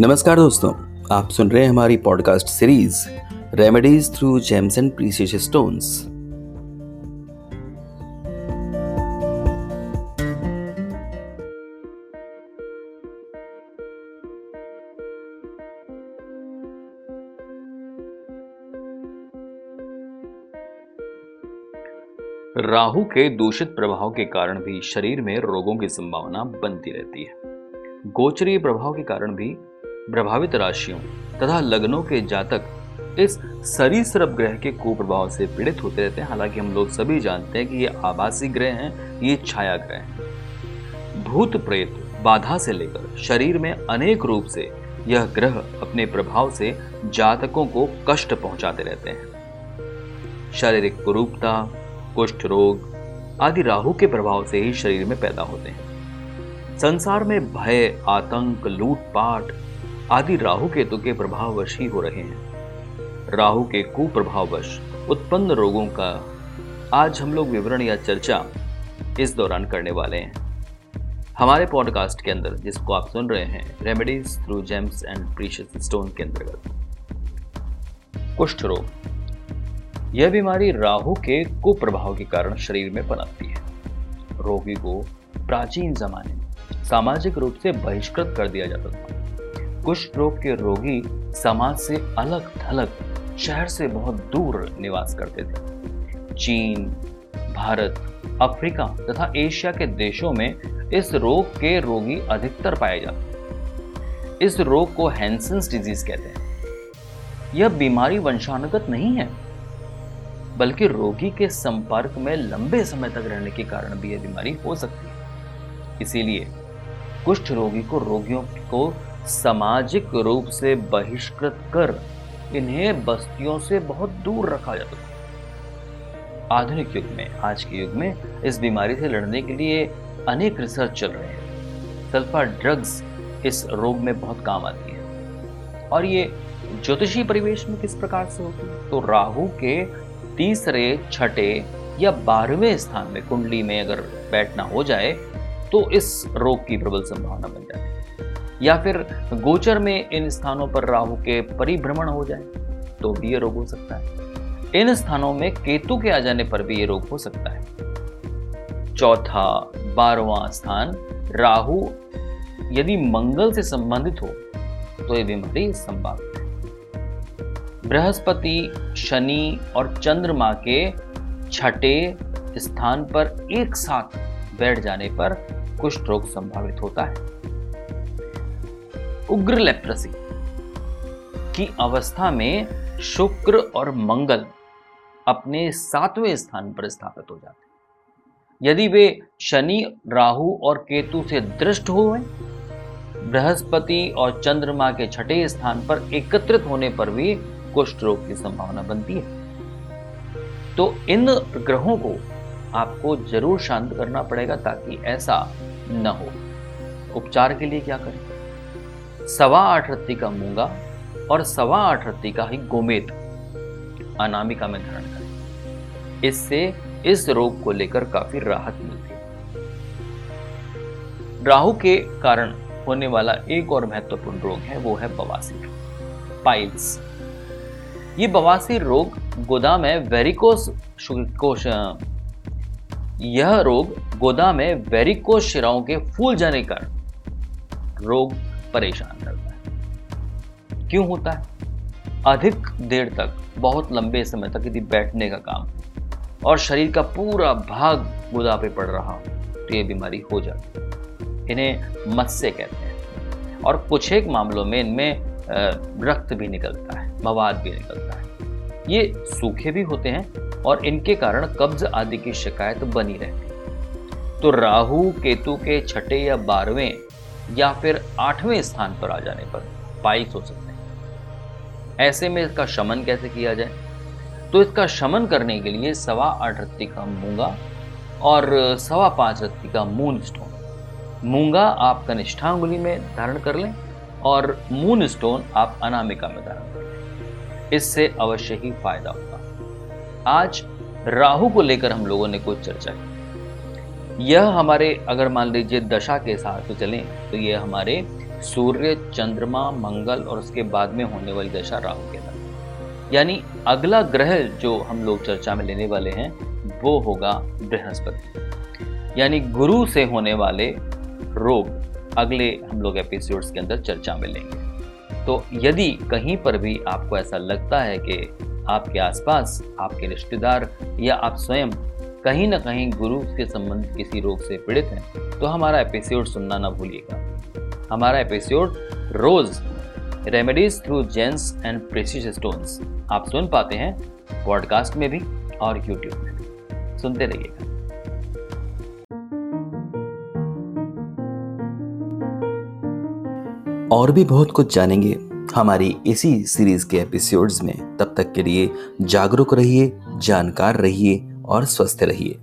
नमस्कार दोस्तों, आप सुन रहे हैं हमारी podcast series remedies through gems and precious stones Rahu के दूषित प्रभाव के कारण भी शरीर में रोगों की संभावना बनती रहती है। गोचरीय प्रभाव के कारण भी प्रभावित राशियों तथा लग्नों के जातक इस सरीसृप ग्रह के कुप्रभाव से पीड़ित होते रहते हैं। हालाँकि हम लोग सभी जानते हैं कि ये आभासी ग्रह हैं, ये छाया ग्रह हैं। भूत प्रेत बाधा से लेकर शरीर में अनेक रूप से यह ग्रह अपने प्रभाव से जातकों को कष्ट पहुंचाते रहते हैं। शारीरिक कुरूपता, कुष्ठ रोग आदि राहु के प्रभाव से ही शरीर में पैदा होते हैं। संसार में भय, आतंक, लूटपाट आदि राहु केतु के प्रभाववश ही हो रहे हैं। राहु के कुप्रभाववश उत्पन्न रोगों का आज हम लोग विवरण या चर्चा इस दौरान करने वाले हैं। हमारे पॉडकास्ट के अंदर, जिसको आप सुन रहे हैं remedies through gems and precious stone के अंतर्गत। कुष्ठ रोग। यह बीमारी राहु के कुप्रभाव के कारण शरीर में पनपती है। रोगी को प्राचीन जमाने में सामाजिक रूप से बहिष्कृत कर दिया जाता था। कुष्ठ रोग के रोगी समाज से अलग थलग शहर से बहुत दूर निवास करते थे। चीन, भारत, अफ्रीका तथा एशिया के देशों में इस रोग के रोगी अधिकतर पाए जाते इस रोग को हैंसन्स डिज़ीज़ कहते हैं। यह बीमारी वंशानुगत नहीं है, बल्कि रोगी के संपर्क में लंबे समय तक रहने के कारण भी यह बीमारी हो सकती है। इसीलिए कुष्ठ रोगी को रोगियों को सामाजिक रूप से बहिष्कृत कर इन्हें बस्तियों से बहुत दूर रखा जाता था आधुनिक युग में, आज के युग में इस बीमारी से लड़ने के लिए अनेक रिसर्च चल रहे हैं। सल्फा ड्रग्स इस रोग में बहुत काम आती है। और ये ज्योतिषी परिवेश में किस प्रकार से होती है? तो राहु के तीसरे, छठे या बारहवें स्थान में कुंडली में अगर बैठना हो जाए तो इस रोग की प्रबल संभावना बन जाती है। या फिर गोचर में इन स्थानों पर राहु के परिभ्रमण हो जाए तो भी ये रोग हो सकता है। इन स्थानों में केतु के आ जाने पर भी ये रोग हो सकता है। चौथा बारवा स्थान, राहु यदि मंगल से संबंधित हो तो ये बीमारी संभावित है। बृहस्पति, शनि और चंद्रमा के छठे स्थान पर एक साथ बैठ जाने पर कुष्ठ रोग संभावित होता है। उग्र लेप्रेसी की अवस्था में शुक्र और मंगल अपने सातवें स्थान पर स्थापित हो जाते यदि वे शनि, राहु और केतु से दृष्ट हुए, बृहस्पति और चंद्रमा के छठे स्थान पर एकत्रित होने पर भी कुष्ठ रोग की संभावना बनती है। तो इन ग्रहों को आपको ज़रूर शांत करना पड़ेगा ताकि ऐसा न हो। उपचार के लिए क्या करें? सवा आठ रत्ती का मूँगा और सवा आठ रत्ती का ही गोमेत। अनामिका में धारण करें। इससे इस रोग को लेकर काफ़ी राहत मिलती है। राहु के कारण होने वाला एक और महत्वपूर्ण रोग है, वो है बवासीर पाइल्स। ये बवासीर रोग गोदा में वेरिकोस कोश यह रोग गोदा में वेरिकोस शिराओं के फूल जाने का रोग परेशान करता है। क्यों होता है? अधिक देर तक, बहुत लंबे समय तक यदि बैठने का काम और शरीर का पूरा भाग गुदा पे पड़ रहा हो तो ये बीमारी हो जाती है। इन्हें मत्स्य कहते हैं। और कुछ एक मामलों में इनमें रक्त भी निकलता है, मवाद भी निकलता है। ये सूखे भी होते हैं और इनके कारण कब्ज आदि की शिकायत बनी रहती है। तो राहु, केतु के छठे या बारहवें या फिर आठवें स्थान पर आ जाने पर पाइल्स हो सकते हैं। ऐसे में इसका शमन कैसे किया जाए? तो इसका शमन करने के लिए सवा आठ रत्ती का मूँगा और सवा पाँच रत्ती का मून स्टोन। मूँगा आप कनिष्ठांगुली में धारण कर लें और मून स्टोन आप अनामिका में धारण कर लें। इससे अवश्य ही फ़ायदा होगा। आज राहु को लेकर हम लोगों ने कुछ चर्चा की। यह हमारे, अगर मान लीजिए दशा के साथ चलें तो यह हमारे सूर्य, चंद्रमा, मंगल और उसके बाद में होने वाली दशा राहु के साथ। यानी अगला ग्रह जो हम लोग चर्चा में लेने वाले हैं, वो होगा बृहस्पति। यानी गुरु से होने वाले रोग अगले हम लोग एपिसोड्स के अंदर चर्चा में लेंगे। तो यदि कहीं पर भी आपको ऐसा लगता है कि आपके आसपास, आपके रिश्तेदार या आप स्वयं कहीं ना कहीं गुरु के संबंध किसी रोग से पीड़ित हैं तो हमारा एपिसोड सुनना ना भूलिएगा। हमारा episode rose remedies through gems and precious stones आप सुन पाते हैं पॉडकास्ट में भी और यूट्यूब में भी। सुनते रहिएगा। और भी बहुत कुछ जानेंगे हमारी इसी सीरीज़ के एपिसोड्स में। तब तक के लिए जागरूक रहिए, जानकार रहिए और स्वस्थ रहिए।